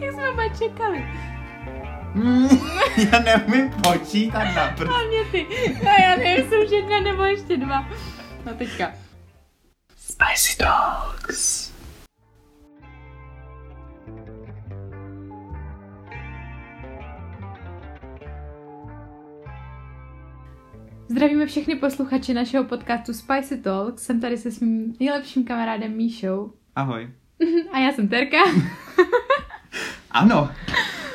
Jak jsme oba čekali. Já neumím počítat na prst. Hlavně ty. No já nevím, jestli už jedna nebo ještě dva. No teďka. Spicy Dogs. Zdravíme všechny posluchače našeho podcastu Spicy Talk. Jsem tady se svým nejlepším kamarádem Míšou. Ahoj. A já jsem Terka. Ano.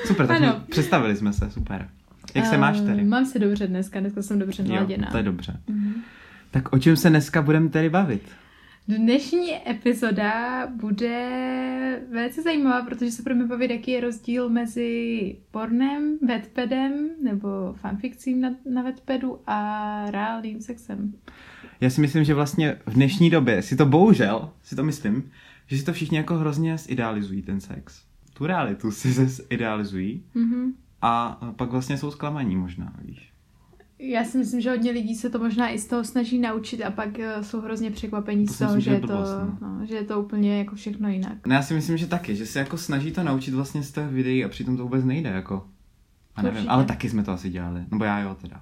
Super, tak Ano. představili jsme se, super. Jak se máš Eh, tady? Mám se dobře dneska, dneska jsem dobře naladěná. Jo, to je dobře. Mhm. Tak o čem se dneska budeme tedy bavit? Dnešní epizoda bude velice zajímavá, protože se budeme bavit, jaký je rozdíl mezi pornem, Wattpadem nebo fanfikcím na, na Wattpadu a reálným sexem. Já si myslím, že vlastně v dnešní době si to bohužel, si to myslím, že si to všichni jako hrozně zidealizují ten sex. Tu realitu si zidealizují Mhm. a pak vlastně jsou zklamaní možná, víš. Já si myslím, že hodně lidí se to možná i z toho snaží naučit a pak eh, jsou hrozně překvapení To z toho, myslím, že je, to, blbost, no, že je to úplně jako všechno jinak. No já si myslím, že taky, že se jako snaží to naučit vlastně z těch videí a přitom to vůbec nejde, jako. A nevím, Určitě. ale taky jsme to asi dělali. Nebo já jo teda.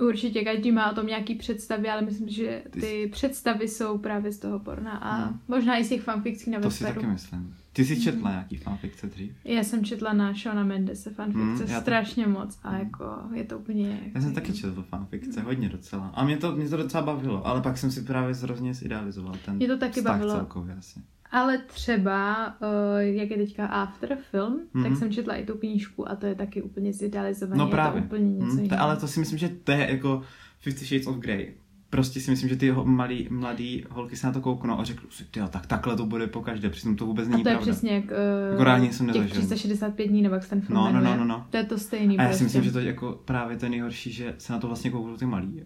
Určitě každý má o tom nějaký představy, ale myslím, že ty představy jsou právě z toho porna a Hmm. možná i z těch fanfikcí na To si taky myslím. Ty jsi četla nějaký fanfikce dřív? Já jsem četla na Shona Mendese fanfikce Hmm, já to- strašně moc a jako je to úplně... Já jsem taky četl fanfikce, hodně docela. A mě to, mě to docela bavilo, ale pak jsem si právě hrozně zidealizoval ten Mě to taky bavilo. celkově asi. Ale třeba, uh, jak je teďka After film, mm-hmm. tak Mhm. jsem četla i tu knížku a to je taky úplně zidealizované. No právě. to úplně něco Hm, to, ale to si myslím, že to je jako Fifty Shades of Grey. Prostě si myslím, že ty malý, mladý holky se na to kouknou a řeknou si, tyjo, tak takhle to bude po každé, přitom to vůbec A není to je pravda. přesně jak uh, Jako reálně jsem nezažil. 365 dní, nebo jak ten film No, no, no, no, no. To je to stejný. A já prostě. si myslím, že to je jako právě to nejhorší, že se na to vlastně koukou ty malí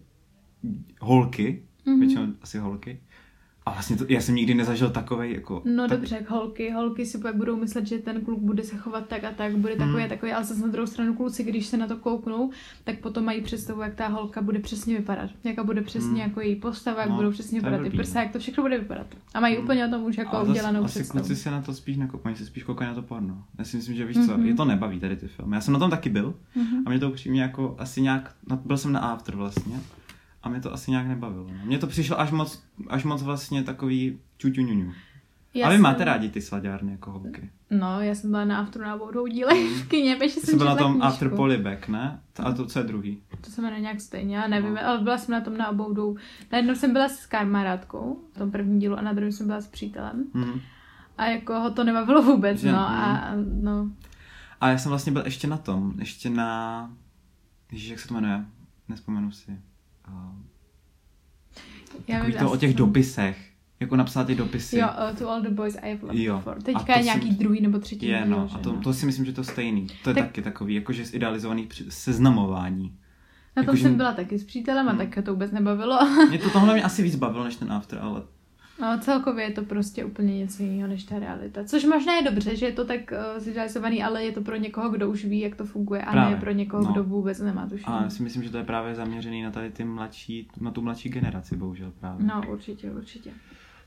holky, Mhm. mm-hmm. většinou asi holky. A vlastně to, já jsem nikdy nezažil takovej jako... No tak, dobře, holky, holky si pak budou myslet, že ten kluk bude se chovat tak a tak, bude takový Hmm. a takový, ale zase na druhou stranu kluci, když se na to kouknou, tak potom mají představu, jak ta holka bude přesně vypadat, jaká bude přesně Hmm. jako její postava, jak No, budou přesně vypadat ty prsa, no. jak to všechno bude vypadat. A mají Hmm. úplně o tom už jako Ale udělanou asi představu. kluci se na to spíš nekoukají, se spíš koukají na to porno. Já si myslím, že víš co, Mhm. je to nebaví tady ty filmy. Já jsem na tom taky byl Mhm. a mě to upřímně jako asi nějak, byl jsem na After vlastně a mě to asi nějak nebavilo. No. Mně to přišlo až moc, až moc vlastně takový čuťuňuňu. Já A vy jsem- máte rádi ty slaďárny jako holky. No, já jsem byla na Afteru na obou dílech v kině, ještě Ty jsem byla na tom knížku. After Polybek, ne? A to co je druhý? To se jmenuje nějak stejně, já nevím, No. ale byla jsem na tom na obou dvou. Na jednom jsem byla s kamarádkou, v tom prvním dílu, a na druhém jsem byla s přítelem. Mhm. A jako ho to nebavilo vůbec, Že- no a no. A já jsem vlastně byl ještě na tom, ještě na... Ježíš, jak se to jmenuje? Nespomenu si. Já takový vím, to o těch to- dopisech. Jako napsat ty dopisy. Jo, uh, to all the boys I have loved Jo. before. Teďka je si nějaký myslím- druhý nebo třetí Je, no. že A to, to si myslím, že to stejný. To je Tak- taky takový, jakože zidealizovaný při- seznamování. Na tom jakože- jsem byla taky s přítelem a Hmm. tak to vůbec nebavilo. Mě to tohle mě asi víc bavilo, než ten after, ale No celkově je to prostě úplně něco jiného než ta realita. Což možná je dobře, že je to tak uh, zidealizovaný, ale je to pro někoho, kdo už ví, jak to funguje a Právě, ne pro někoho, no. kdo vůbec nemá tušení. a já si myslím, že to je právě zaměřený na tady ty mladší, na tu mladší generaci, bohužel právě. No určitě, určitě.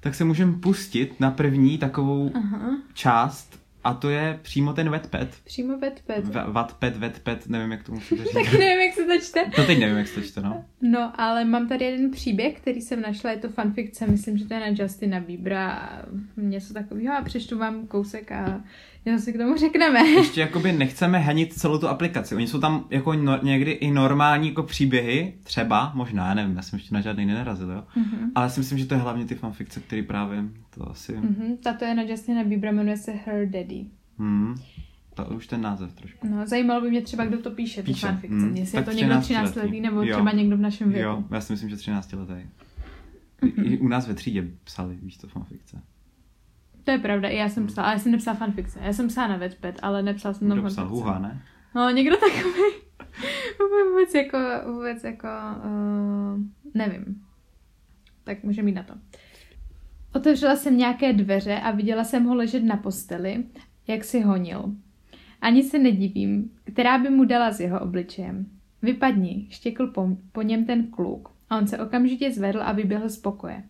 Tak se můžeme pustit na první takovou Aha. část a to je přímo ten wetpad. Přímo Wattpad. V- Wattpad, nevím, jak to musíte říct. Tak nevím, jak se to čte. To teď nevím, jak se to čte, no. No, ale mám tady jeden příběh, který jsem našla, je to fanfikce, myslím, že to je na Justina Biebera a něco takového a přečtu vám kousek a něco si k tomu řekneme. Ještě jakoby nechceme hanit celou tu aplikaci. Oni jsou tam jako no, někdy i normální jako příběhy, třeba, možná, já nevím, já jsem ještě na žádný nenarazil, jo. Mhm. Ale si myslím, že to je hlavně ty fanfikce, které právě to asi... Mhm, tato je na Justina Biebera, jmenuje se Her Daddy. Hmm. To už ten název trošku. No, zajímalo by mě třeba, kdo to píše, ty Píše, fanfikce. mm, Jestli je to někdo 13 13 letý, nebo Jo. třeba někdo v našem věku. Jo, já si myslím, že 13 letý. Mhm. I, I u nás ve třídě psali, víš to, fanfikce. To je pravda, i já jsem psala, ale já jsem nepsala fanfikce. Já jsem psala na Wattpad, ale nepsala jsem tam fanfikce. Huha, ne? No, někdo takový. vůbec jako, vůbec jako, uh, nevím. Tak může mít na to. Otevřela jsem nějaké dveře a viděla jsem ho ležet na posteli, jak si honil. Ani se nedivím, která by mu dala s jeho obličejem. Vypadni, štěkl po, po něm ten kluk. A on se okamžitě zvedl a vyběhl z pokoje.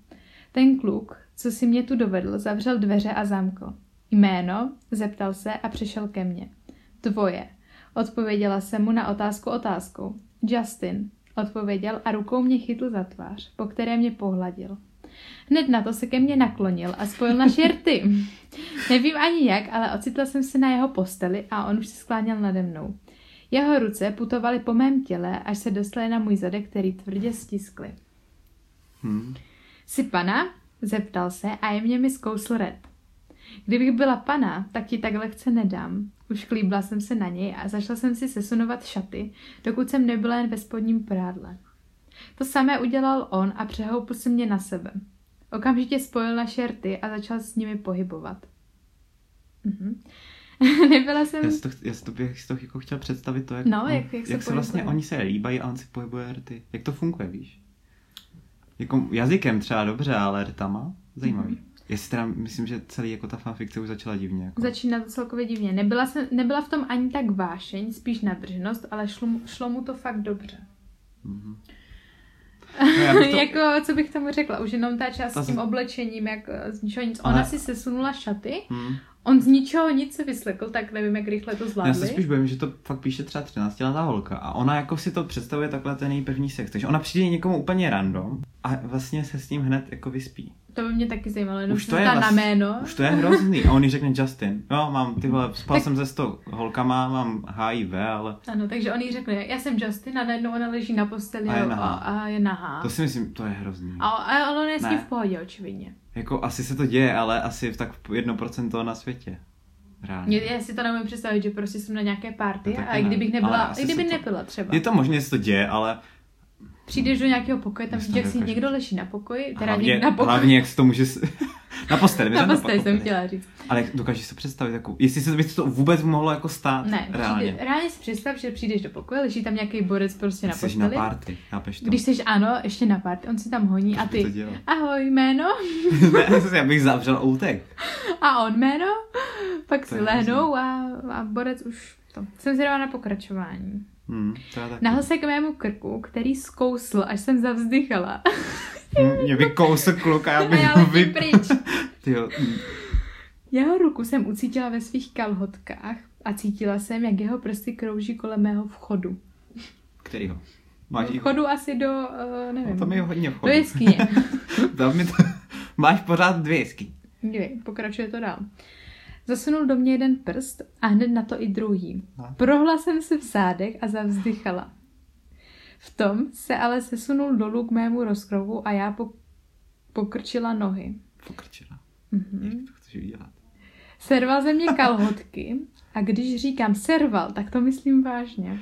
Ten kluk, co si mě tu dovedl, zavřel dveře a zamkl. Jméno? Zeptal se a přišel ke mně. Tvoje. Odpověděla jsem mu na otázku otázkou. Justin. Odpověděl a rukou mě chytl za tvář, po které mě pohladil. Hned na to se ke mně naklonil a spojil na šerty. Nevím ani jak, ale ocitla jsem se na jeho posteli a on už se skláněl nade mnou. Jeho ruce putovaly po mém těle, až se dostaly na můj zadek, který tvrdě stiskly. Hmm. Jsi pana? Zeptal se a jemně mi zkousl red. Kdybych byla pana, tak ti tak lehce nedám. Už klíbla jsem se na něj a zašla jsem si sesunovat šaty, dokud jsem nebyla jen ve spodním prádle. To samé udělal on a přehoupl se mě na sebe. Okamžitě spojil na šerty a začal s nimi pohybovat. Mhm. Nebyla jsem... Já si to, já si to bych si to jako chtěl představit to, jak, No, jak- jak se jak se vlastně oni se líbají a on si pohybuje rty. Jak to funguje, víš? Jako jazykem třeba dobře, ale rtama zajímavý. Mhm. Jestli teda myslím, že celý jako ta fanfikce už začala divně. Jako. Začíná to celkově divně. Nebyla, jsem, nebyla v tom ani tak vášeň, spíš navrženost, ale šlo, mu- šlo mu to fakt dobře. Mhm. No, to- jako, co bych tomu řekla, už jenom ta část Ta s tím z- oblečením, jak z ničeho nic. Ale- Ona si sesunula šaty, Hmm. On z ničeho nic se vyslekl, tak nevím, jak rychle to Já zvládli. se spíš bojím, že to fakt píše třeba 13 letá holka a ona jako si to představuje takhle ten její první sex. Takže ona přijde někomu úplně random a vlastně se s ním hned jako vyspí. To by mě taky zajímalo, jenom Už to je zeptá na vlast- jméno. Už to je hrozný. A on jí řekne Justin. Jo, mám ty vole, spal Tak- jsem se s tou holkama, mám HIV, ale Ano, takže on jí řekne, já jsem Justin a najednou ona leží na posteli A je nahá. a je nahá. to si myslím, to je hrozný. A, a on je s tím Ne. v pohodě, očividně. Jako asi se to děje, ale asi v tak 1% na světě. Reálně. Já, si to nemůžu představit, že prostě jsem na nějaké party No a i kdybych nebyla, i kdyby to- nebyla třeba. Je to možné, že se to děje, ale Přijdeš do nějakého pokoje, tam vidíš, jak si někdo leží na pokoji, teda hlavně, někdo na pokoji. hlavně, jak se to může... na posteli. my Na posteli jsem chtěla říct. Ale dokážeš si představit, jako, jestli se by to vůbec mohlo jako stát Ne, reálně. přijde, reálně si představ, že přijdeš do pokoje, leží tam nějaký borec prostě na Jsi na party, chápeš to? Když jsi ano, ještě na party, on si tam honí a Proč to ty, ahoj jméno, ne, já bych zavřel a utek. a on jméno, pak To si lehnou a, a borec už to. Jsem zvědavá na pokračování. Hmm. Nahl se k mému krku, který zkousl, až jsem zavzdychala. Mě vykousl kluk a já bych já ho vy... pryč. Tyjo, hm, Jeho ruku jsem ucítila ve svých kalhotkách a cítila jsem, jak jeho prsty krouží kolem mého vchodu. kterýho? Máš. Vchodu asi do, uh, nevím, No, to mi je hodně do vchodu. jeskyně. Tam mi to... Máš pořád dvě jesky. Dívej, pokračuje to dál. Zasunul do mě jeden prst a hned na to i druhý. Prohla jsem se v zádech a zavzdychala. V tom se ale sesunul dolů k mému rozkrovu a já po- pokrčila nohy. Pokrčila. Mhm. Jak to chceš udělat? Serval ze mě kalhotky a když říkám serval, tak to myslím vážně.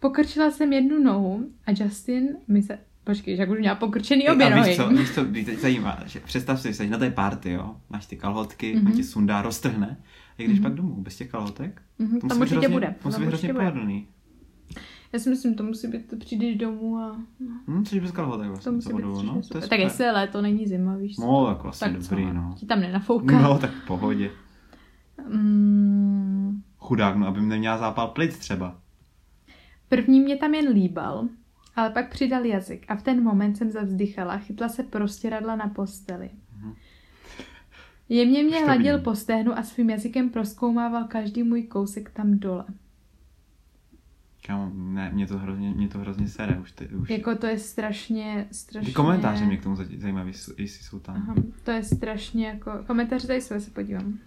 Pokrčila jsem jednu nohu a Justin mi se... Počkej, jak už měla pokrčený obě a nohy. víš co, víš co, víš, teď zajímá, že představ si, že jsi na té party, jo, máš ty kalhotky, mm-hmm. a tě sundá, roztrhne, a když Mhm. pak domů, bez těch kalhotek, Mhm, to tam musí být určitě hrozně, bude. Musí Tam být hrozně bude. pohodlný. Já si myslím, to musí být, to přijdeš domů a Hm, což bez kalhotek to vlastně, musí co být no, to je Tak jestli je léto, není zima, víš co? No, tak vlastně tak dobrý, co? no. Ti tam nenafouká. No, tak v pohodě. Mm, Chudák, no, aby neměla zápal plic třeba. první mě tam jen líbal, ale pak přidal jazyk a v ten moment jsem zavzdychala, chytla se prostěradla na posteli. Mhm. Jemně mě to hladil po stehnu a svým jazykem proskoumával každý můj kousek tam dole. Kámo, ne, mě to hrozně, mě to hrozně sere už. Ty, už. Jako to je strašně, strašně... Ty komentáře mě k tomu zaj- zajímaví, jestli jsou tam. Aha, to je strašně jako... Komentáře tady jsou, se podívám.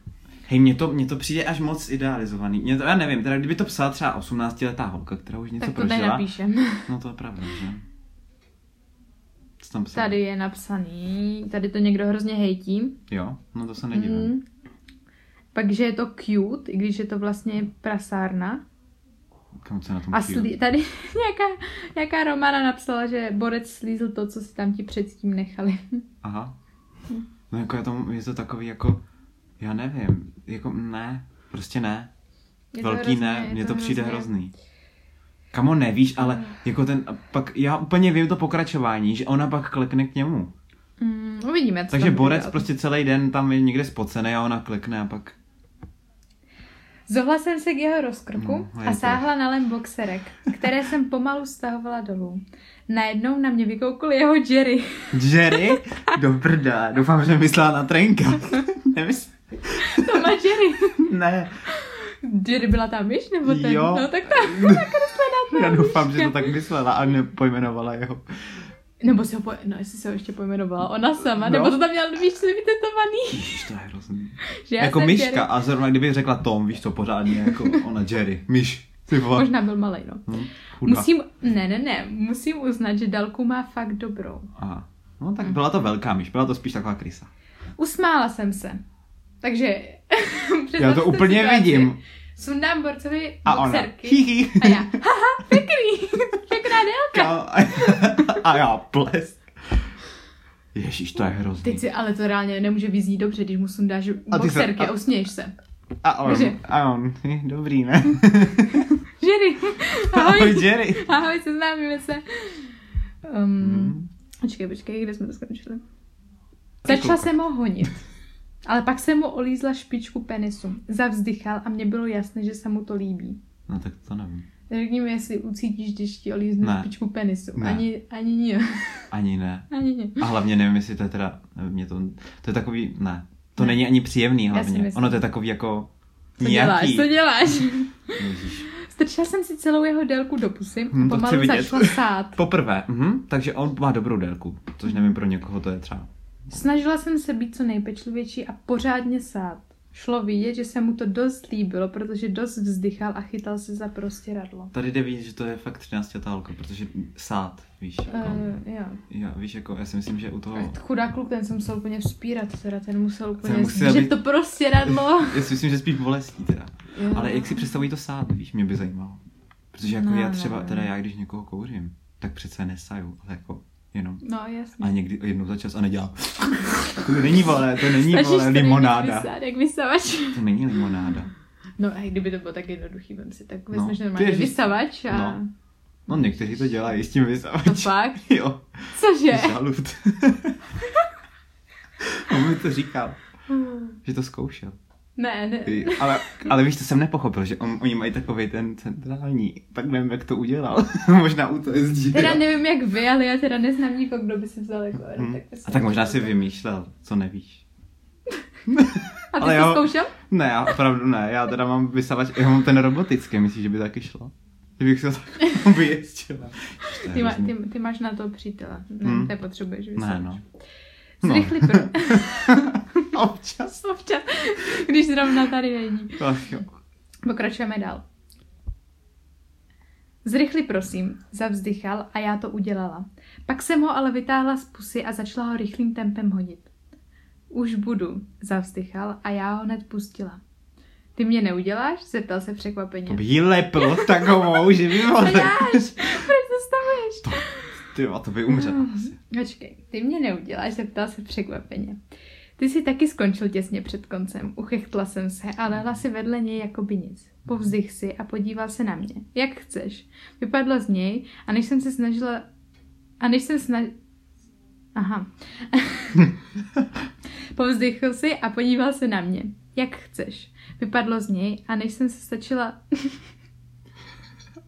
Hej, mně to, mně to přijde až moc idealizovaný. Mě to, já nevím, teda kdyby to psala třeba 18-letá holka, která už něco tak to tady prožila, napíšem. no to je pravda, že? Co tam psala? Tady je napsaný, tady to někdo hrozně hejtí. Jo, no to se nedivím. Mm. Pak, že je to cute, i když je to vlastně prasárna. Kam se na tom A slí, tady nějaká, nějaká Romana napsala, že borec slízl to, co si tam ti předtím nechali. Aha. No jako je to, je to takový jako, já nevím, jako ne, prostě ne. Je to Velký hrozně- ne, mně to přijde hrozně- hrozný. Kamo nevíš, ale Mm. jako ten, pak já úplně vím to pokračování, že ona pak klekne k němu. Mm, uvidíme, co Takže borec prostě celý den tam je někde spocený a ona klekne a pak... Zohla jsem se k jeho rozkrku No, a sáhla na lem boxerek, které jsem pomalu stahovala dolů. Najednou na mě vykoukl jeho Jerry. Jerry? Do brda. Doufám, že myslela na trenka. Nemysl... To má Jerry. Ne. Jerry byla ta myš, nebo ten? Jo. No tak ta, Já doufám, že to tak myslela a nepojmenovala jeho. Nebo si ho, po... no jestli se ho ještě pojmenovala ona sama, No. nebo to tam měla, víš, co vytetovaný. Ježiš, to je hrozný. Že jako myška Jerry. a zrovna kdyby řekla Tom, víš co, pořádně, jako ona Jerry. Myš. Ty vole. Možná byl malej, no. Hm, chudá. Musím, ne, ne, ne, musím uznat, že Dalku má fakt dobrou. Aha. No tak byla to velká myš, byla to spíš taková krysa. Usmála jsem se. Takže... Já to úplně vidím. Sundám borcovi A ona. boxerky. Hihi. A já, haha, pěkný, délka. Ka- A já ples. Ježíš, to je hrozný. Teď si ale to reálně nemůže vyznít dobře, když mu sundáš A ty se- boxerky a, a- usměješ se. A on, Takže- a on, hm, dobrý, ne? Jerry, Ahoj, ahoj, Jerry. ahoj, seznámíme se. Um, Hmm. Počkej, počkej, kde jsme to skončili? Začala jsem ho honit. Ale pak jsem mu olízla špičku penisu. Zavzdychal a mně bylo jasné, že se mu to líbí. No tak to nevím. Řekni mi, jestli ucítíš, když ti olíznu Ne. špičku penisu. Ne. Ani, ani nie. Ani ne. Ani nie. A hlavně nevím, jestli to je teda, mě to, to je takový, ne. To Ne. není ani příjemný hlavně. Ono to je takový jako Co děláš, co děláš? Ježíš. Strčila jsem si celou jeho délku do pusy Hm, a chci pomalu začala sát. Poprvé, mhm. takže on má dobrou délku, což nevím pro někoho to je třeba. Snažila jsem se být co nejpečlivější a pořádně sát. Šlo vidět, že se mu to dost líbilo, protože dost vzdychal a chytal se za prostěradlo. Tady jde vidět, že to je fakt 13 holka, protože sát, víš, jako, Uh, jo. já, víš, jako, já si myslím, že u toho, Chudá kluk, ten se musel úplně vzpírat, teda ten musel úplně Ten musel že být- to prostěradlo. já si myslím, že spíš bolestí teda. Jo. Ale jak si představují to sát, víš, mě by zajímalo. Protože jako No, já no, třeba, no. teda já, když někoho kouřím, tak přece nesaju, ale jako jenom. No, jasně. A někdy jednou za čas a nedělá. to není vole, to není Stačíš vole limonáda. vysát, jak vysavač. To není limonáda. No a kdyby to bylo tak jednoduchý, vem si, tak No, vezmeš ty normálně vysavač a... No. No někteří to dělají s tím To vysavačem. fakt? Jo, Cože? žalud. On mi to říkal, že to zkoušel. Ne, ne. Ale, ale víš, to jsem nepochopil, že on, oni mají takový ten centrální, tak nevím, jak to udělal. Možná u to jezdí. Teda nevím jak vy, ale já teda neznám nikoho, kdo by si vzal jako Hm. tak A tak možná si vymýšlel, co nevíš. A ty ale jsi jo. to zkoušel? Ne, já opravdu ne, já teda mám vysavač, já mám ten robotický, myslíš, že by taky šlo? Kdybych se tak vyjezdila. Ty, má, ty, ty máš na to přítele. Ne, Hm. nepotřebuješ Ne, vysavač. no. No. Zrychli pro... Občas. Občas, když zrovna tady není. Ach jo. Pokračujeme dál. Zrychli prosím, zavzdychal a já to udělala. Pak jsem ho ale vytáhla z pusy a začala ho rychlým tempem hodit. Už budu, zavzdychal a já ho hned pustila. Ty mě neuděláš? Zeptal se překvapeně. To by jí lepl takovou, že děláš? Proč to stavuješ? Ty jo, to by umřela Hmm. asi. Počkej, ty mě neuděláš, zeptal se překvapeně. Ty si taky skončil těsně před koncem. Uchechtla jsem se a lehla si vedle něj jako by nic. Povzdych si a podíval se na mě. Jak chceš. Vypadlo z něj a než jsem se snažila... A než jsem snaž... Aha. Povzdychl si a podíval se na mě. Jak chceš. Vypadlo z něj a než jsem se stačila...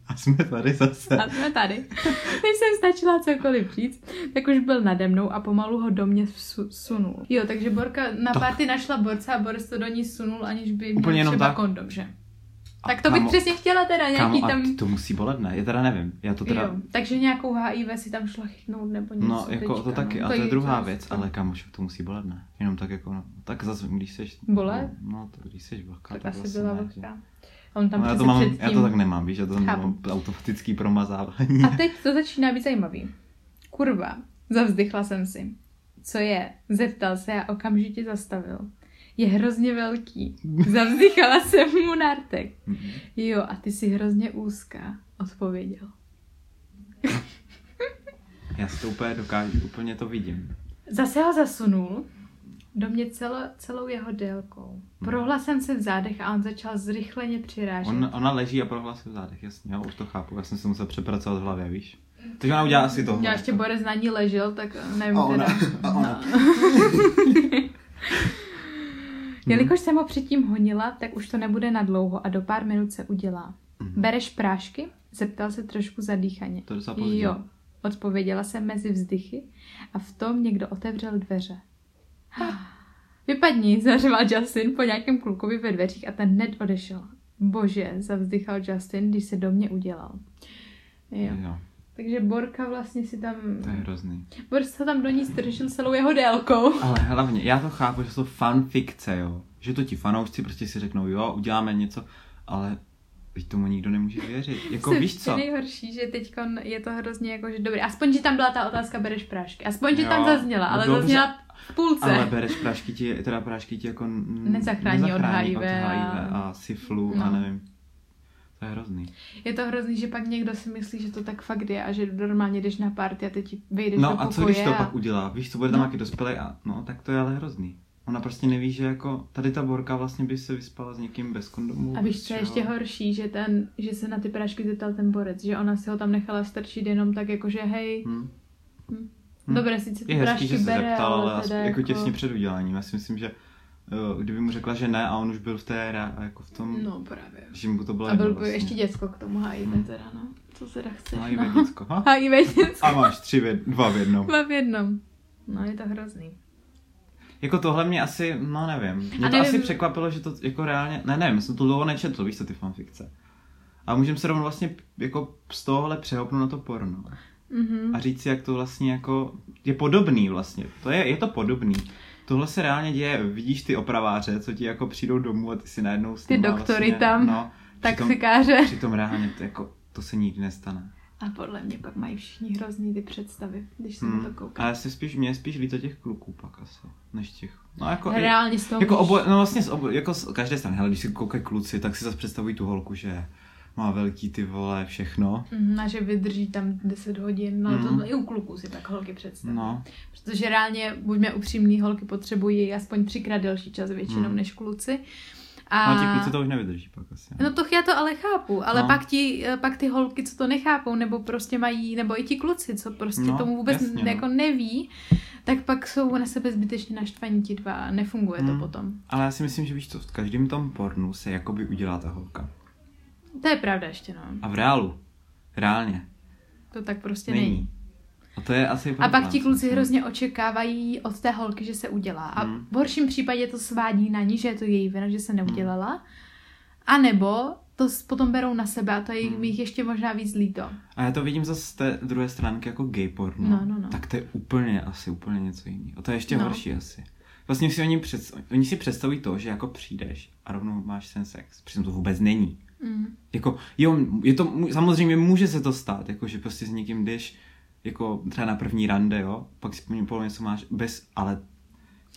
A jsme tady zase. A jsme tady. Než jsem stačila cokoliv říct, tak už byl nade mnou a pomalu ho do mě sunul. Jo, takže Borka na To- party našla borce a Boris to do ní sunul, aniž by měl Úplně jenom třeba tak? kondom, že? A Tak to bych kámo- přesně chtěla teda nějaký Kámo, tam... to musí bolet, ne? Já teda nevím. Já to teda... Jo, takže nějakou HIV si tam šla chytnout nebo něco No, jako to teďka, taky, no. a to je Tak druhá to- věc, ale kámoš, to musí bolet, ne? Jenom tak jako, no, tak zase, když seš... Bolet? No, to když seš vlhká, Tak tak asi vlastně byla vlhká. On tam No, já, to mám, předtím... já to tak nemám, víš, já to tam mám automatický promazávání. A teď to začíná být zajímavý. Kurva, zavzdychla jsem si. Co je? Zeptal se a okamžitě zastavil. Je hrozně velký. Zavzdychala jsem mu nartek. Mhm. Jo, a ty jsi hrozně úzká, odpověděl. Já si to úplně dokážu, úplně to vidím. Zase ho zasunul do mě celo, celou jeho délkou. Prohla jsem se v zádech a on začal zrychleně přirážet. On, ona leží a prohlásí v zádech, jasně, já už to chápu, já jsem se musel přepracovat v hlavě, víš. Takže ona udělá asi to. Já ještě Boris na ní ležel, tak nevím A ona- teda. a ona- No. Jelikož jsem ho předtím honila, tak už to nebude na dlouho a do pár minut se udělá. Mhm. Bereš prášky? Zeptal se trošku zadýchaně. To. Jo, odpověděla jsem mezi vzdychy a v tom někdo otevřel dveře. Vypadni, zařval Justin po nějakém klukovi ve dveřích a ten hned odešel. Bože, zavzdychal Justin, když se do mě udělal. Jo. jo. Takže Borka vlastně si tam... To je hrozný. Borka se tam do ní strčil celou jeho délkou. Ale hlavně, já to chápu, že jsou fanfikce, jo. Že to ti fanoušci prostě si řeknou, jo, uděláme něco, ale teď tomu nikdo nemůže věřit. Jako Jsem víš co? nejhorší, že teď je to hrozně jako, že dobrý. Aspoň, že tam byla ta otázka, bereš prášky. Aspoň, že Jo, tam zazněla, no ale dobře. zazněla v půlce. Ale bereš prášky ti, teda prášky ti jako n- Nezachrání od nezachrání HIV od a- HIV a syflu No. a nevím. To je hrozný. Je to hrozný, že pak někdo si myslí, že to tak fakt je a že normálně jdeš na party a teď vyjdeš do No a co když to a... pak udělá? Víš, co bude tam No. nějaký dospělý a no, tak to je ale hrozný. Ona prostě neví, že jako tady ta borka vlastně by se vyspala s někým bez kondomu. A víš, co je ještě horší, že, ten, že se na ty prášky zeptal ten borec, že ona si ho tam nechala strčit jenom tak jako, že hej, Hm. Hm. Hm. dobré, sice ty Je hezký, prášky že se bere, zeptal, ale ale teda aspoň jako jako... těsně před uděláním. Já si myslím, že kdyby mu řekla, že ne a on už byl v té hra, jako v tom, No právě. že mu to bylo A byl by vlastně. ještě děcko k tomu HIV Hm. teda, no. Co teda chceš, No, i no. děcko. Ha? HIV děcko. A máš tři, v dva v jednom. Dva v jednom. No, je to hrozný. Jako tohle mě asi, no nevím. Mě A to nevím- asi překvapilo, že to jako reálně, ne, nevím, jsem to dlouho nečetl, víš co, ty fanfikce. A můžeme se rovnou vlastně jako z tohohle přehopnout na to porno. Mhm. A říct si, jak to vlastně jako je podobný vlastně. To je, je to podobný. Tohle se reálně děje, vidíš ty opraváře, co ti jako přijdou domů a ty si najednou s Ty doktory vlastně, tam, no, přitom, Taxikáře. přitom reálně to, jako, to se nikdy nestane. A podle mě pak mají všichni hrozný ty představy, když se Hmm. na to A koukám. já si spíš, mě spíš líto těch kluků pak asi, než těch. No jako, Reálně z toho Jako oboje, no vlastně z obo, jako z každé strany, hele, když si koukají kluci, tak si zase představují tu holku, že má velký ty vole, všechno. Mhm, a že vydrží tam 10 hodin, no Mhm. to i u kluků si tak holky představí. No, Protože reálně, buďme upřímní, holky potřebují aspoň třikrát delší čas většinou Mhm. než kluci. A, a ti kluci to už nevydrží pak asi. No to já to ale chápu, ale No. pak, ti, pak ty holky, co to nechápou, nebo prostě mají, nebo i ti kluci, co prostě No, tomu vůbec jasně, no. jako neví, tak pak jsou na sebe zbytečně naštvaní ti dva a nefunguje to Hmm. potom. Ale já si myslím, že víš co, v každém tom pornu se jakoby udělá ta holka. To je pravda ještě, no. A v reálu, reálně, To tak prostě není. není. A to je asi A pak ti kluci hrozně očekávají od té holky, že se udělá. A Hmm. v horším případě to svádí na ní, že je to její vina, že se neudělala. A nebo to potom berou na sebe a to je Hmm. jich ještě možná víc líto. A já to vidím zase z té druhé stránky jako gay porno. No, no, no. Tak to je úplně asi úplně něco jiného. To je ještě No. horší asi. Vlastně si oni, před, oni si představují to, že jako přijdeš a rovnou máš ten sex. Přitom to vůbec není. Mm. Jako, jo, je to, samozřejmě může se to stát, jako, že prostě s někým jdeš, jako třeba na první rande, jo, pak si po něco máš bez, ale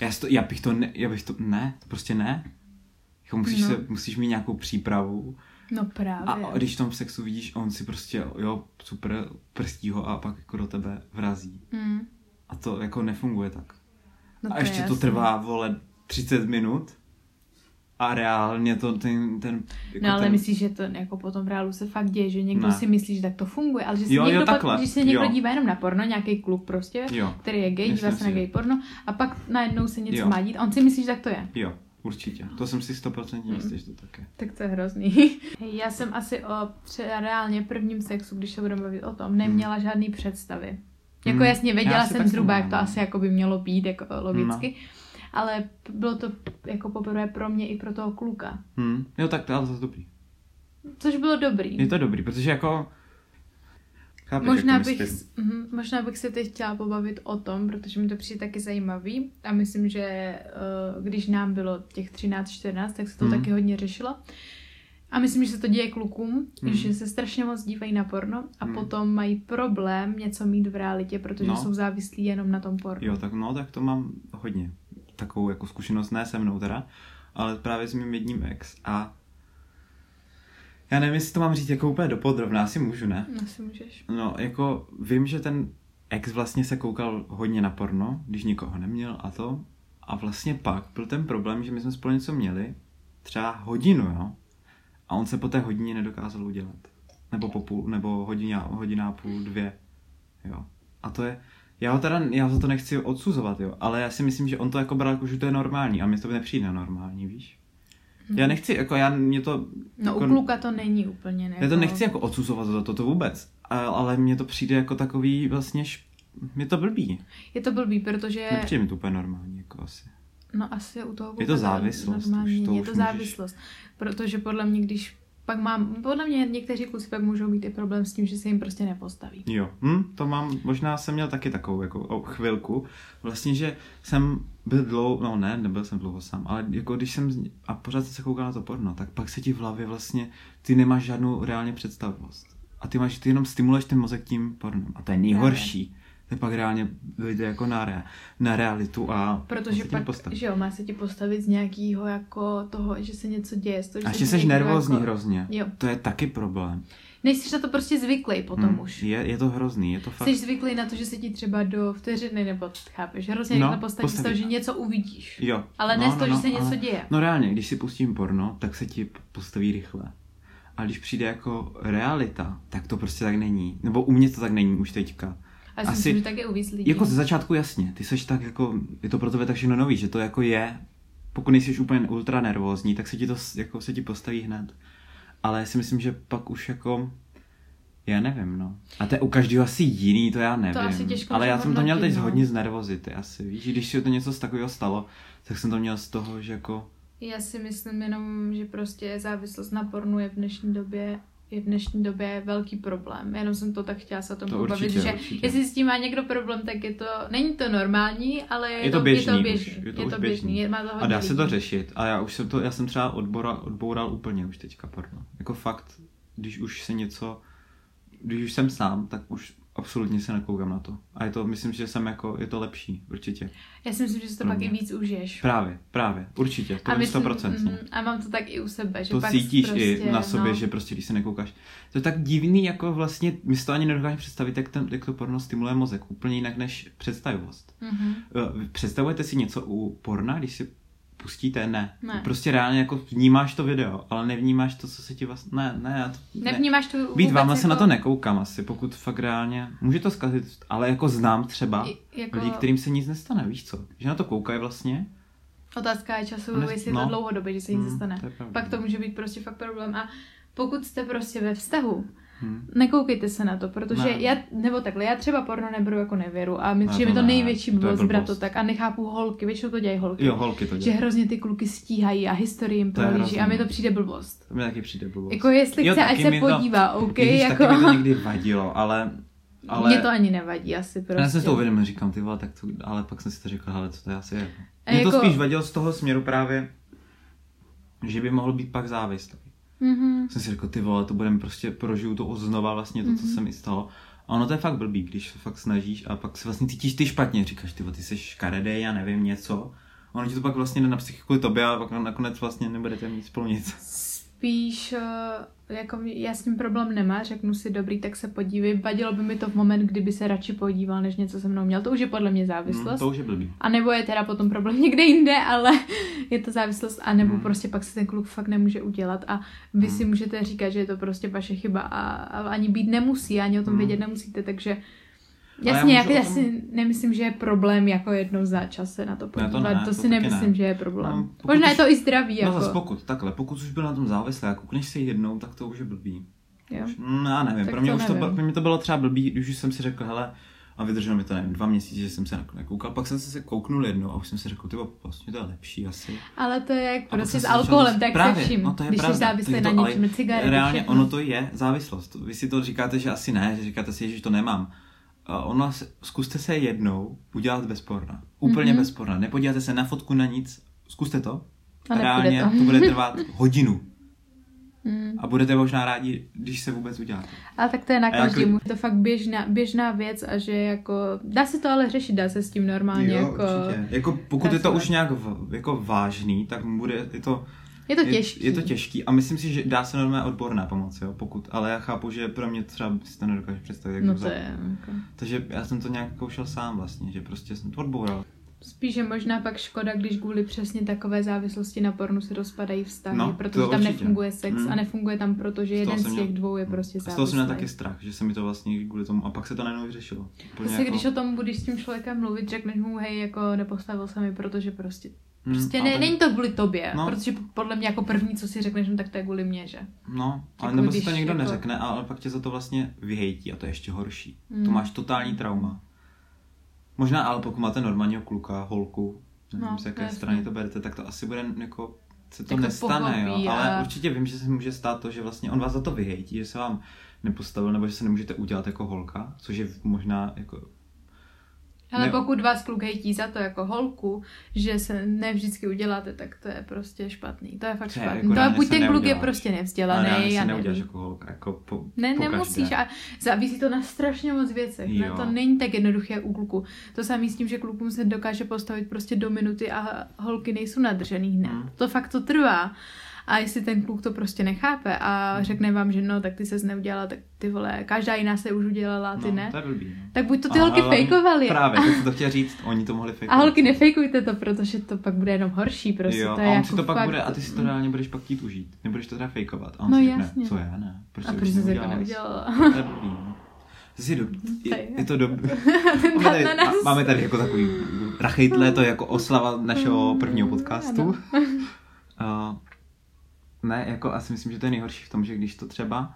já, to, já bych to, ne, já bych to, ne, to prostě ne. Jako musíš, No. se, musíš mít nějakou přípravu No právě. a když v tom sexu vidíš, on si prostě, jo, super, prstí ho a pak jako do tebe vrazí. Mm. A to jako nefunguje tak. No a je ještě to jasný. trvá, vole, 30 minut a reálně to ten, ten jako No ale ten, myslíš, že to jako potom v reálu se fakt děje, že někdo Ne. si myslí, že tak to funguje, ale že si Jo, jo, někdo pak, takhle, když se někdo jo. dívá jenom na porno, nějaký klub prostě, Jo, který je gay, dívá se na gay porno a pak najednou se něco Jo. má dít a on si myslí, že tak to je. jo, určitě. To jsem si 100% Mm. jistý, že to tak je. Tak to je hrozný. Hej, Já jsem asi o třeba reálně prvním sexu, když se budeme bavit o tom, neměla žádný představy. Jako Hmm. jasně, věděla jsem zhruba, nemám, jak to no. asi jako by mělo být, jako logicky. Ale bylo to jako poprvé pro mě i pro toho kluka. Hm. Jo, tak to je dobrý. Což bylo dobrý. Je to dobrý, protože jako... Chápeš, Možná jako bych, mhm, možná bych se teď chtěla pobavit o tom, protože mi to přijde taky zajímavý a myslím, že eh, když nám bylo těch 13-14, tak se to Mhm. taky hodně řešilo. A myslím, že se to děje klukům, Mhm. že se strašně moc dívají na porno a Mhm. potom mají problém něco mít v realitě, protože No. jsou závislí jenom na tom pornu. Jo, tak no, tak to mám hodně. Takovou jako zkušenost, ne se mnou teda, ale právě s mým jedním ex a já nevím, jestli to mám říct jako úplně dopodrobná, asi můžu, ne? Asi můžeš. No, jako vím, že ten ex vlastně se koukal hodně na porno, když nikoho neměl a to. A vlastně pak byl ten problém, že my jsme spolu něco měli, třeba hodinu, jo. A on se po té hodině nedokázal udělat. Nebo po půl, nebo hodina, hodina a půl, dvě. Jo. A to je, Já ho teda, já za to nechci odsuzovat, jo, ale já si myslím, že on to jako bral jako, že to je normální a mě to nepřijde normální, víš? Já nechci, jako já, mě to... No jako, u kluka to není úplně. Já to nechci jako odsuzovat za to, to vůbec, a- ale mně to přijde jako takový vlastně, š... mě to blbý. Je to blbý, protože... Nepřijde mi to úplně normální, jako asi. No asi u toho Je to závislost, Normální, už to je to můžeš- závislost. Protože podle mě, když pak mám, podle mě někteří kluci pak můžou mít i problém s tím, že se jim prostě nepostaví. Jo, hm, to mám, možná jsem měl taky takovou jako o, chvilku, vlastně, že jsem byl dlouho, no ne, nebyl jsem dlouho sám, ale jako když jsem, a pořád se koukal na to porno, tak pak se ti v hlavě vlastně, ty nemáš žádnou reálně představivost. A ty máš, ty jenom stimuluješ ten mozek tím pornem. A to je nejhorší. To pak reálně dojde jako na, rea, na realitu a Protože se pak, postaví. že jo, má se ti postavit z nějakého jako toho, že se něco děje. Z toho, že A se ti jsi nervózní jako... hrozně. Jo. To je taky problém. Nejsi na to prostě zvyklý potom Hm, už. Je, je to hrozný, je to fakt. Jsi zvyklý na to, že se ti třeba do vteřiny nebo chápeš, hrozně No, no, postaví z toho, že něco uvidíš. Jo. Ale ne z toho, že se něco ale- děje. No reálně, když si pustím porno, tak se ti postaví rychle. A když přijde jako realita, tak to prostě tak není. Nebo u mě to tak není už teďka. A asi- myslím, že tak je u víc lidí. Jako ze začátku jasně, ty seš tak jako, je to pro tebe tak všechno nový, že to jako je, pokud nejsi úplně ultra nervózní, tak se ti to jako se ti postaví hned. Ale já si myslím, že pak už jako, já nevím, no. A to je u každého asi jiný, to já nevím. asi těžko Ale já jsem to měl teď no. hodně z nervozity asi, víš, když se to něco z takového stalo, tak jsem to měl z toho, že jako, Já si myslím jenom, že prostě závislost na pornu je v dnešní době je v dnešní době velký problém. Jenom jsem to tak chtěla se o tom To pobavit, určitě, že určitě. jestli s tím má někdo problém, tak je to, není to normální, ale je, Je to je běžný to už, běžný. je to je to běžný. běžný. Je, má to a dá se to řešit. A já už jsem to, já jsem třeba odbora, odboural úplně už teďka porno. Jako fakt, když už se něco, když už jsem sám, tak už absolutně se nekoukám na to. A je to, myslím, že jsem jako, je to lepší, určitě. Já si myslím, že si to pak i víc užiješ. Právě, právě, určitě, to je myslím- stoprocentně. mm, a mám to tak i u sebe, že To pak cítíš prostě, i na sobě, no, že prostě když se nekoukáš. To je tak divný, jako vlastně, my si to ani nedokážeme představit, jak, ten, jak to porno stimuluje mozek. Úplně jinak než představivost. Mhm. Eh, Představujete si něco u porna, když si pustíte? Ne. Ne. Prostě reálně jako vnímáš to video, ale nevnímáš to, co se ti vlastně... Ne, ne, já to... Ne. Nevnímáš to Být vůbec váma se jako, na to nekoukám asi, pokud fakt reálně... Může to zkazit, ale jako znám třeba i- jako lidi, kterým se nic nestane, víš co? Že na to koukají vlastně. Otázka je času, Ne- jestli no. to dlouhodobě, že se nic Mm, nestane. to je. Pak to může být prostě fakt problém. A pokud jste prostě ve vztahu, Hm. nekoukejte se na to, protože Ne. já, nebo takhle, já třeba porno neberu jako nevěru a přijde to mi to ne, největší blbost, to tak a nechápu holky, většinou to dělají holky. Jo, holky to že dělají. hrozně ty kluky stíhají a historii jim prohlíží a mi to přijde blbost. To mi taky přijde blbost. Jako jestli Jo, chce, ať se to- podívá, OK, když jako... taky mi to někdy vadilo, ale... ale... Mně to ani nevadí asi prostě. Já jsem si to uvědomil, říkám, ty vole, tak to, ale pak jsem si to řekl, ale co to je asi je. Mě to jako- spíš vadilo z toho směru právě, že by mohl být pak závislý. Mhm. Jsem si řekl, ty vole, to budeme prostě prožiju to znova vlastně to, co Mhm. se mi stalo. A ono to je fakt blbý, když se fakt snažíš a pak se vlastně cítíš ty špatně, říkáš, ty ty jsi škaredej, já nevím, něco. Ono ti to pak vlastně jde na psychiku tobě a pak nakonec vlastně nebudete mít spolu nic. Spíš, eh, jako já s tím problém nemá, řeknu si dobrý, tak se podívej. Vadilo by mi to v moment, kdyby se radši podíval, než něco se mnou měl. To už je podle mě závislost. to už je blbý. A nebo je teda potom problém někde jinde, ale je to závislost, a nebo Hmm. prostě pak se ten kluk fakt nemůže udělat a vy Hmm. si můžete říkat, že je to prostě vaše chyba a, a ani být nemusí, ani o tom Hmm. vědět nemusíte, takže já jasně, můžu jak, o já tom- si nemyslím, že je problém jako jednou za čas se na to Ne, podívat, to ne, to to si nemyslím, ne. že je problém. No, pokud Možná je už- to i zdravý, No jako. zase pokud, takhle, pokud už byl na tom závislý a koukneš si jednou, tak to už je blbý. jo. Už, mm, já nevím, Tak pro mě to už to, nevím. bylo- pro mě to bylo třeba blbý, když už jsem si řekl, hele, a vydrželo mi to, nevím, dva měsíce, že jsem se nakonec koukal, pak jsem se kouknul jednou a už jsem si řekl, ty vlastně to je lepší asi. Ale to je jak prostě s alkoholem, tak právě, se vším. no to je Když jsi závislý na to- něčem, cigarety, Reálně všechno. ono to je závislost. Vy si to říkáte, že asi ne, že říkáte si, že to nemám. A ono, se- zkuste se jednou udělat bez porna. Úplně Mhm. bez porna. Nepodíváte se na fotku, na nic. Zkuste to. A nepůjde Reálně to. to bude trvat hodinu. Mm. A budete možná rádi, když se vůbec uděláte. Ale tak to je na A každému. Je to fakt běžná, běžná věc a že jako, dá se to ale řešit, dá se s tím normálně jako, Jako pokud je to už nějak v, jako vážný, tak bude, je to, je to těžké. Je, je to těžký a myslím si, že dá se normálně odborná pomoc, jo, pokud, ale já chápu, že pro mě třeba si to nedokážu představit. Jak No to je, jako. Takže já jsem to nějak koušel sám vlastně, že prostě jsem to odboural. Spíše možná pak škoda, když kvůli přesně takové závislosti na pornu se rozpadají vztahy, No, protože to tam určitě. nefunguje sex Hmm. a nefunguje tam, protože Z jeden z těch měl- dvou je prostě Z toho závislý. jsem měl taky strach, že se mi to vlastně kvůli tomu, a pak se to najednou vyřešilo. Prostě jako- když o tom budeš s tím člověkem mluvit, řekneš mu, hej, jako nepostavil se mi, protože prostě, prostě a ne, tak- není to kvůli tobě, No. protože podle mě jako první, co si řekneš, no, tak to je kvůli mě, že? No, ale Jako nebo si to někdo jako- neřekne, ale pak tě za to vlastně vyhejtí a to je ještě horší. Hmm. To máš totální trauma. Možná, ale pokud máte normálního kluka, holku, nevím, No, z jaké strany to berete, tak to asi bude jako se to Jako nestane, jo. Ale a- určitě vím, že se může stát to, že vlastně on vás za to vyhejtí, že se vám nepostavil, nebo že se nemůžete udělat jako holka, což je možná jako Ale Ne- pokud vás kluk hejtí za to jako holku, že se ne vždycky uděláte, tak to je prostě špatný. To je fakt je špatný. jako to je reálně buď ten kluk je prostě ale nevzdělaný reálně a se neuděláš jako holka, jako po, Ne, po nemusíš. A závisí to na strašně moc věcech. Ne? To není tak jednoduché u kluku. To samé s tím, že klukům se dokáže postavit prostě do minuty a holky nejsou nadržený hned. Hmm. To fakt to trvá. A jestli ten kluk to prostě nechápe a řekne vám, že no, tak ty ses neudělala, tak ty vole, každá jiná se už udělala, a ty no, ne. to je blbý, no. Tak buď to ty Ale holky fejkovaly. Právě, tak jsem to chtěl říct, oni to mohli A fejkovat. holky nefejkujte to, protože to pak bude jenom horší, prostě jo, to je a on jako si to pak fakt... bude, a ty si to reálně budeš pak chtít užít. Nebudeš to teda fejkovat. A on No si řekne, jasně. co já ne. Proč A proč jsi to neudělala? To je blbý, no. Jsi do... je, to dobré. Ten Máme tady, máme tady jako takový rachejtle, to je jako oslava našeho prvního podcastu. Uh, ne, jako asi myslím, že to je nejhorší v tom, že když to třeba,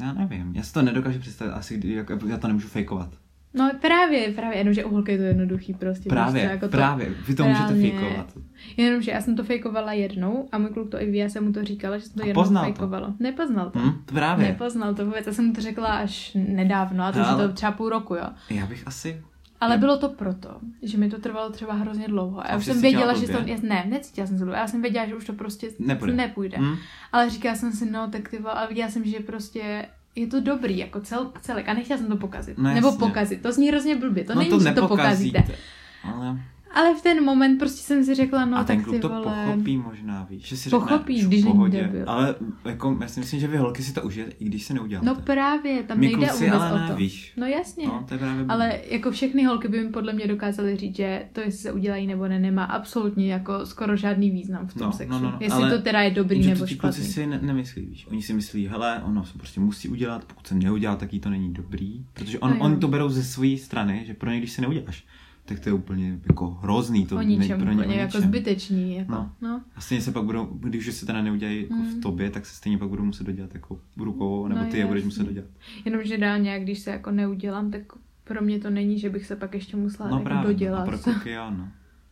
já nevím, já si to nedokážu představit, asi jak, já to nemůžu fejkovat. No právě, právě, jenomže u holky je to jednoduchý prostě. Právě, co, jako to, právě, vy to můžete reálně- fejkovat. Jenomže já jsem to fejkovala jednou a můj kluk to i ví, já jsem mu to říkala, že jsem to A jednou poznal to. fejkovalo. Nepoznal to. Hm, právě. Nepoznal to vůbec, já jsem mu to řekla až nedávno, a to už to třeba půl roku, jo. Já bych asi, Ale bylo to proto, že mi to trvalo třeba hrozně dlouho. A A já už jsem věděla, že to... Já, ne, necítila jsem se. Já jsem věděla, že už to prostě Nepůjde. nepůjde. hm, Ale říkala jsem si, no, tak ty vole, ale viděla jsem, že prostě je to dobrý, jako cel, celek. A nechtěla jsem to pokazit. No Nebo pokazit. To zní hrozně blbě. To no není, to že to pokazíte. nepokazíte. Ale, Ale v ten moment prostě jsem si řekla, no a ten tak kluk ty to vole... pochopí možná, víš, že si Pochopí, řekne, když v není pohodě, debil. ale jako, já si myslím, že vy holky si to užijete, i když se neuděláte. No právě, tam My nejde kluci ale o to. víš. No jasně. No, to je právě Ale jako všechny holky by mi podle mě dokázaly říct, že to, jestli se udělají nebo ne, nemá absolutně jako skoro žádný význam v tom No, sexu. no, no, no, jestli ale to teda je dobrý že nebo to ti kluci špatný. si ne- nemyslí, víš. Oni si myslí, hele, ono se prostě musí udělat, pokud se neudělá, tak jí to není dobrý. Protože on, No oni to berou ze své strany, že pro ně, když se neuděláš, tak to je úplně jako hrozný. To o ničem, pro ně, o jako ničem. zbytečný. Jako, No. no. A stejně se pak budou, když už se teda neudělají jako Mm. v tobě, tak se stejně pak budou muset dodělat jako rukou, nebo No ty je budeš muset dodělat. Jenomže reálně, když se jako neudělám, tak pro mě to není, že bych se pak ještě musela No jako právě, dodělat. a pro kluky jo, no.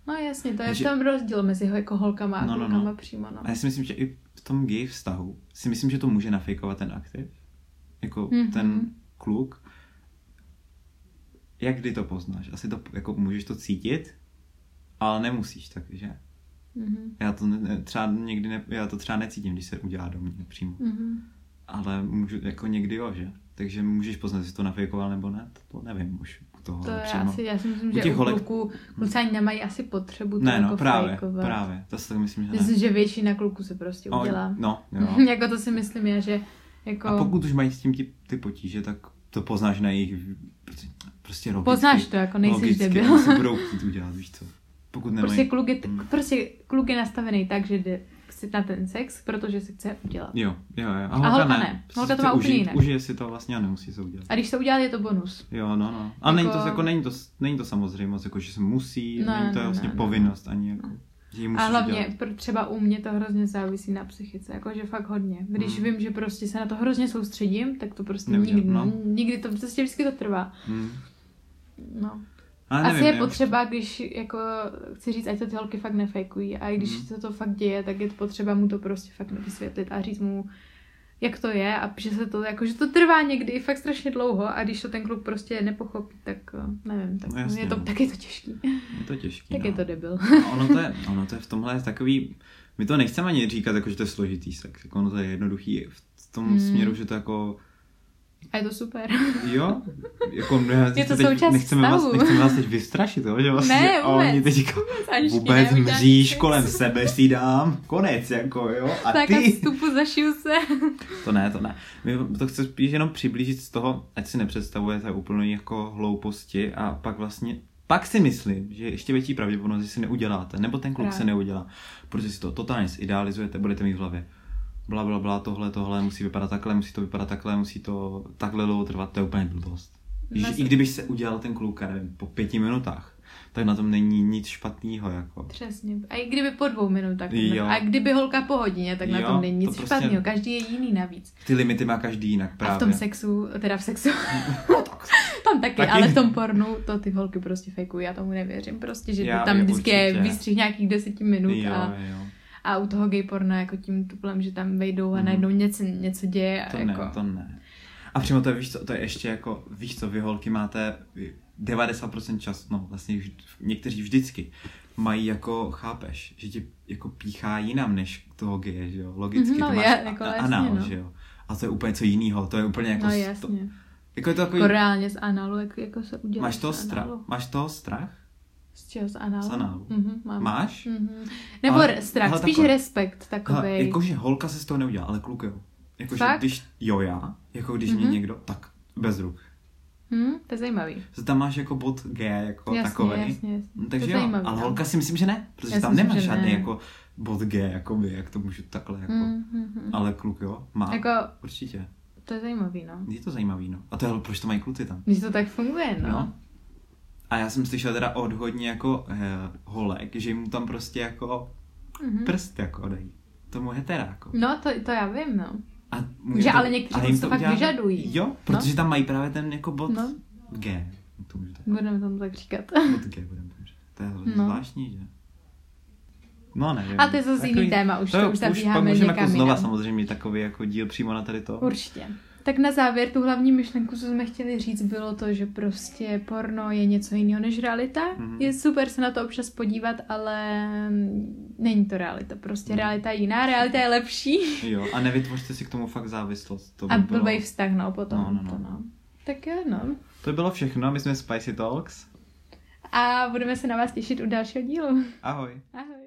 No jasně, to je Takže- v tom rozdíl mezi ho jako holkama a No, no, no. přímo. No. A já si myslím, že i v tom gay vztahu si myslím, že to může nafejkovat ten aktiv. Jako Mhm. ten kluk. Jak kdy to poznáš? Asi to, jako můžeš to cítit, ale nemusíš, takže Mhm. já to ne, třeba někdy ne, já to třeba necítím, když se udělá do mě přímo. Mhm. Ale můžu, jako někdy jo, že? Takže můžeš poznat, jestli to nafejkoval nebo ne, to, to nevím už u toho To je přímo. asi, já si myslím, U že těch u holek- kluků, kluci ani nemají asi potřebu to Ne, jako no právě, fejkovat. právě, to si tak myslím, že ne. Myslím, že většina kluků se prostě O, udělá. No, jo. jako to si myslím já, že jako... A pokud už mají s tím ty, ty potíže, tak to poznáš na jejich prostě, logicky. Poznáš to, jako nejsi logicky, debil. si budou chtít udělat, víš co. Pokud nemají... Prostě kluk je, Mm. prostě kluk je nastavený tak, že jde si na ten sex, protože se chce udělat. Jo, jo, jo. A holka ne. Prostě Holka to má úplně jinak. Užije si to vlastně a nemusí se udělat. A když se udělá, je to bonus. Jo, no, no. A není to, Jako- jako, není to, není to samozřejmost, jako že se musí, Ne, není to ne, vlastně ne, ne. povinnost ani jako, že A hlavně udělat. pr- třeba u mě to hrozně závisí na psychice, jakože fakt hodně. Když Mm. vím, že prostě se na to hrozně soustředím, tak to prostě Neudělám, nikdy, no. nikdy to, prostě vždycky to trvá. Hmm. No. Ale Asi nevím, je já- potřeba, když jako chci říct, ať to ty holky fakt nefejkují a i když Mhm. se to fakt děje, tak je potřeba mu to prostě fakt vysvětlit a říct mu, jak to je a že se to, jako, že to trvá někdy i fakt strašně dlouho a když to ten kluk prostě nepochopí, tak eh, nevím, tak No no, jasně, je to, no. tak je to těžký. Je to těžký, tak no. je to debil. A ono to je, ono to je v tomhle takový, my to nechceme ani říkat, jako, že to je složitý sex, jako ono to je jednoduchý v tom Hmm. směru, že to jako, A je to super. jo, jako ne, Je to teď nechceme vás, nechceme vás teď vystrašit, jo, že vlastně Ne, vůbec. oni teď jako vůbec neudělá mříš kolem sebe si dám, konec, jako jo, a tak a ty, vstupu zašiju se. to ne, to ne, my to chci spíš jenom přiblížit z toho, ať si nepředstavujete úplně jako hlouposti a pak vlastně pak si myslím, že je ještě větší pravděpodobnost, že si neuděláte, nebo ten kluk Právě. se neudělá, protože si to totálně idealizujete, budete mít v hlavě bla, bla, bla, tohle, tohle, musí vypadat takhle, musí to vypadat takhle, musí to takhle dlouho trvat, to je úplně blbost. Nas- I kdybyš se udělal ten kluk, nevím, po pěti minutách, tak na tom není nic špatného, jako. Přesně. A i kdyby po dvou minutách. Jo. A kdyby holka po hodině, tak na Jo, tom není nic to prostě- špatného. Každý je jiný navíc. Ty limity má každý jinak právě. A v tom sexu, teda v sexu, tak. tam taky, Taky. ale v tom pornu to ty holky prostě fejkují, já tomu nevěřím. Prostě, že Já tam vždycky je výstřih nějakých deseti minut Jo, a, jo. A u toho gay porna jako tím tuplem, že tam vejdou a Mhm. najednou něco, něco děje. A To jako, ne, to ne. A přímo to je, víš co, to je ještě jako, víš co, vy holky máte 90% času, no vlastně někteří vždycky mají jako, chápeš, že ti jako píchá jinam než toho geje, že jo, logicky, no, ty máš je, jako a- jasně, anál, no. že jo. A to je úplně co jiného, to je úplně jako, No jasně. jako je to takový, Jako reálně z análu, jak, jako se udělá. máš toho z strach, máš toho strach? Z čeho? Z análu? Z análu. Mhm, mám. Máš? Mhm. Nebo Ale- ale, strach, hele, spíš takhle. respekt takovej. jakože holka se z toho neudělá, ale kluk jo. Jakože když, jo já, jako když mě Mhm. někdo, tak bez ruch. Hm, to je zajímavý. Že tam máš jako bod G, jako jasně, takovej. jasně, jasně. No, to takže je jo, zajímavý, ale no. holka si myslím, že ne, protože Já tam myslím, nemá že žádný ne. jako bod G, jakoby, jak to můžu takhle, jako. Hm, hm, hm. Ale kluk jo, má, Jako, určitě. to je zajímavý, no. Je to zajímavý, no. A to je, ale proč to mají kluci tam? Když to tak funguje, no. No. A já jsem slyšel teda od hodně jako eh, holek, že mu tam prostě jako Mhm. prst jako dají. Tomu heteráku. No, to, to já vím, no. A Že ale někteří jim to fakt vyžadují. Jo, protože tam mají právě ten jako bod No. G. To můžu tak. Budeme tomu tak říkat. Bod G budeme tomu říkat. To je hrozně No. zvláštní, že? No nevím. A to je zase jiný téma, už to už pak zabíháme můžeme někam jako znova samozřejmě takový jako díl přímo na tady to. Určitě. Tak na závěr tu hlavní myšlenku, co jsme chtěli říct, bylo to, že prostě porno je něco jiného než realita. Mhm. Je super se na to občas podívat, ale není to realita. Prostě Mhm. realita je jiná, realita je lepší. Jo, a nevytvořte si k tomu fakt závislost. To by A bylo, blbej vztah, no, potom. No, no, no. To, no. Tak jo, no. to by bylo všechno, my jsme Spicy Talks. A budeme se na vás těšit u dalšího dílu. Ahoj. Ahoj.